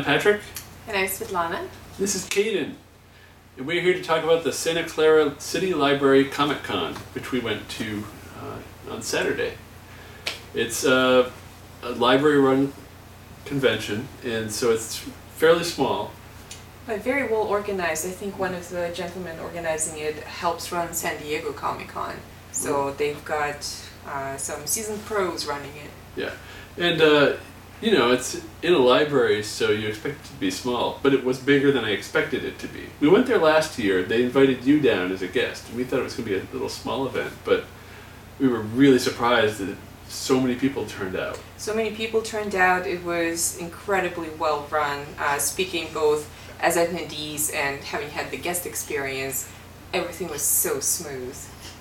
I'm Patrick. And I'm Svetlana. This is Kaiden. And we're here to talk about the Santa Clara City Library Comic Con, which we went to uh, on Saturday. It's uh, a library run convention, and so it's fairly small. But very well organized. I think one of the gentlemen organizing it helps run San Diego Comic Con. So they've got uh, some seasoned pros running it. Yeah. And, uh, you know, it's in a library, so you expect it to be small, but it was bigger than I expected it to be. We went there last year, they invited you down as a guest, we thought it was going to be a little small event, but we were really surprised that so many people turned out. So many people turned out. It was incredibly well run. Uh, speaking both as attendees and having had the guest experience, everything was so smooth.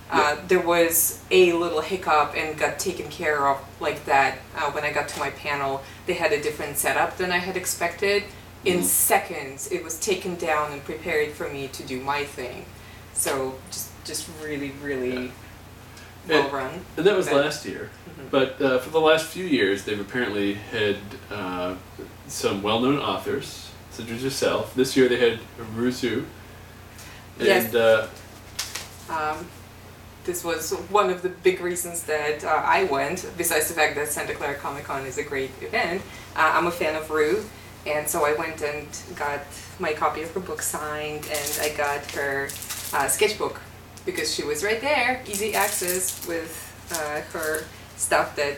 Uh, there was a little hiccup and got taken care of like that uh, when I got to my panel. They had a different setup than I had expected. In Mhm. seconds, it was taken down and prepared for me to do my thing. So just just really really Yeah. well run. And that was Okay. last year. Mhm. But uh, for the last few years, they've apparently had uh, some well known authors, such as yourself. This year they had Ru Xu. And Yes. uh, Um, this was one of the big reasons that uh, I went, besides the fact that Santa Clara Comic Con is a great event. Uh, I'm a fan of Ru, and so I went and got my copy of her book signed, and I got her uh, sketchbook because she was right there, easy access with uh, her stuff that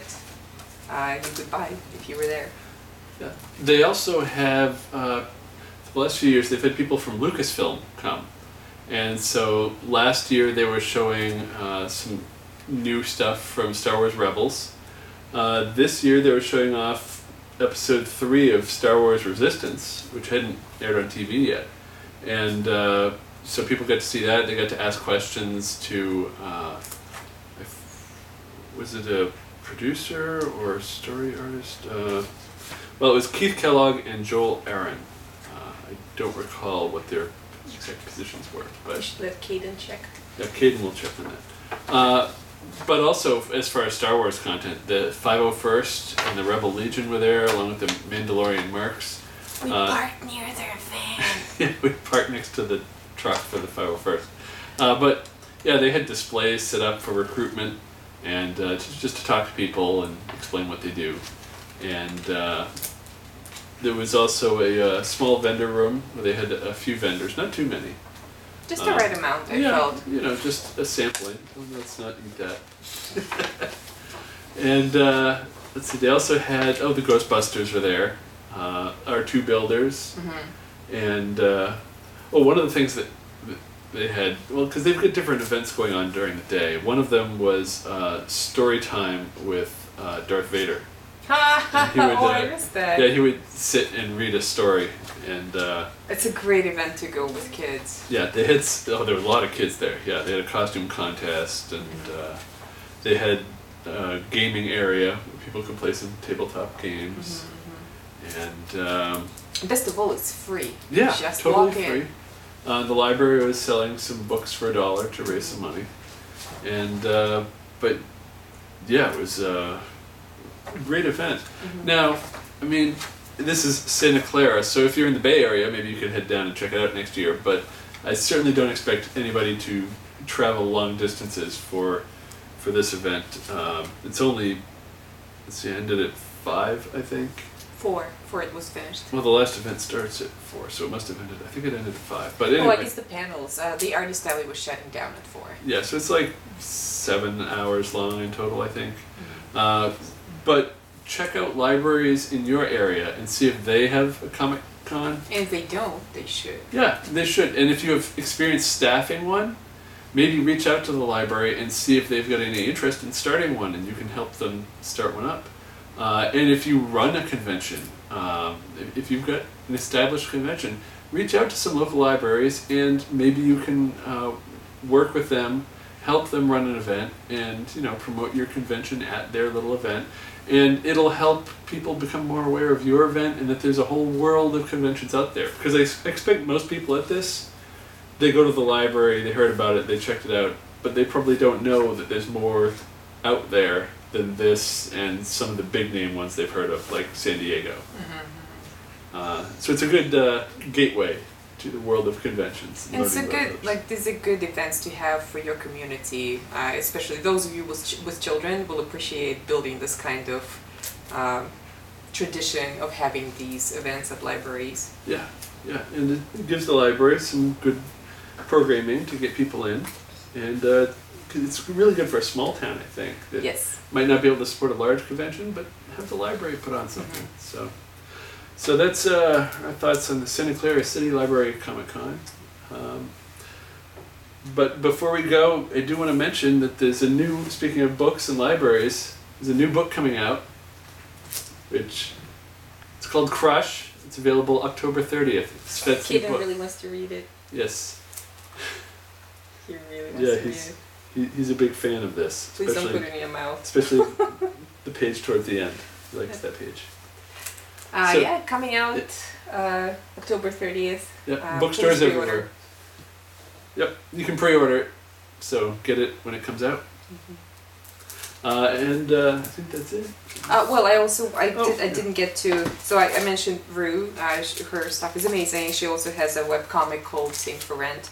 uh, you could buy if you were there. yeah. they also have, uh, the last few years, they've had people from Lucasfilm come. And so last year they were showing uh, some new stuff from Star Wars Rebels. Uh, this year they were showing off episode three of Star Wars Resistance, which hadn't aired on TV yet. And uh, so people got to see that. They got to ask questions to, uh, if, was it a producer or a story artist? Uh, well, it was Keith Kellogg and Joel Aron. Uh, I don't recall what their exact positions were, but should let Kaiden check. yeah, Kaiden will check on that. Uh, but also, as far as Star Wars content, the 501st and the Rebel Legion were there, along with the Mandalorian Mercs. We Uh, parked near their van. we parked next to the truck for the 501st. Uh, but yeah, they had displays set up for recruitment and uh, just, just to talk to people and explain what they do. And uh, there was also a uh, small vendor room where they had a few vendors, not too many. Just the Uh, right amount, I yeah, felt. you know, just a sampling. Oh, let's not eat that. and uh, let's see, they also had oh, the Ghostbusters were there, uh, R2 builders, hmm and uh, oh, one of the things that that they had well, because they've got different events going on during the day. One of them was uh, story time with uh, Darth Vader. Ha would, oh, I uh, missed that. Yeah, he would sit and read a story, and. Uh, It's a great event to go with kids. Yeah, they had. Oh, there were a lot of kids there. Yeah, they had a costume contest, and uh, they had a gaming area where people could play some tabletop games. And um, Best of all, it's free. yeah, Just totally free. Uh, the library was selling some books for a dollar to raise some money, and uh, but yeah, it was great event. Mm-hmm. Now, I mean, this is Santa Clara, so if you're in the Bay Area, maybe you could head down and check it out next year. But I certainly don't expect anybody to travel long distances for for this event. Um, it's only let's see, ended at five, I think. Four, before it was finished. Well, the last event starts at four, so it must have ended. I think it ended at five. But anyway, Oh, I guess the panels. Uh, the artist alley was shutting down at four. yeah, so it's like seven hours long in total, I think. Uh, but check out libraries in your area and see if they have a comic con. And if they don't, they should. Yeah, they should. And if you have experience staffing one, maybe reach out to the library and see if they've got any interest in starting one, and you can help them start one up. Uh, and if you run a convention, um, if, you've got an established convention, reach out to some local libraries, and maybe you can uh, work with them, help them run an event, and you know promote your convention at their little event. And it'll help people become more aware of your event and that there's a whole world of conventions out there. Because i expect most people at this they go to the library, they heard about it, they checked it out, but they probably don't know that there's more out there than this and some of the big name ones they've heard of, like San Diego. Uh, so it's a good uh, gateway to the world of conventions. And it's a good, those. like, these are good events to have for your community, uh, especially those of you with, ch- with children will appreciate building this kind of um, tradition of having these events at libraries. Yeah, yeah, and it- gives the library some good programming to get people in, and uh, 'cause it's really good for a small town. I think that Yes. might not be able to support a large convention, but have the library put on something. So, so that's uh, our thoughts on the Santa Clara City Library Comic Con. Um, but before we go, I do want to mention that there's a new. Speaking of books and libraries, there's a new book coming out, which it's called Crush. It's available October 30th. It's Svetsky Kaiden book. really wants to read it. Yes, He really wants Yeah, to read he's- it. he, he's a big fan of this, Please don't put it in your mouth. especially the page toward the end. He likes that page. Uh, So- yeah, coming out uh, October 30th. Yeah, Uh, bookstores everywhere. Yep, you can pre-order it, so get it when it comes out. Mm-hmm. Uh, and uh, I think that's it. Uh, well, I also I Oh, did I yeah. didn't get to so I, I mentioned Ru. Uh, sh- her stuff is amazing. She also has a web comic called Saint for Rent,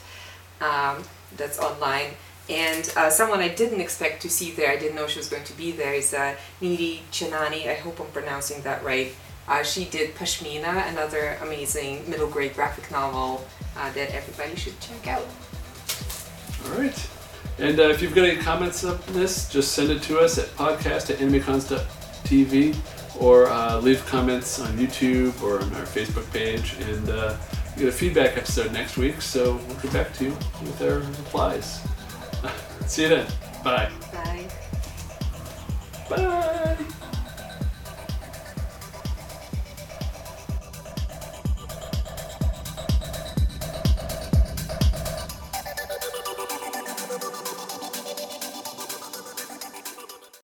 um, that's online. And uh, someone I didn't expect to see there, I didn't know she was going to be there, is uh, Nidhi Chanani. I hope I'm pronouncing that right. Uh, she did Pashmina, another amazing middle grade graphic novel uh, that everybody should check out. All right. And uh, if you've got any comments on this, just send it to us at podcast at animecons.tv or uh, leave comments on YouTube or on our Facebook page. And uh, we get a feedback episode next week, so we'll get back to you with our replies. See you then. Bye. Bye. Bye.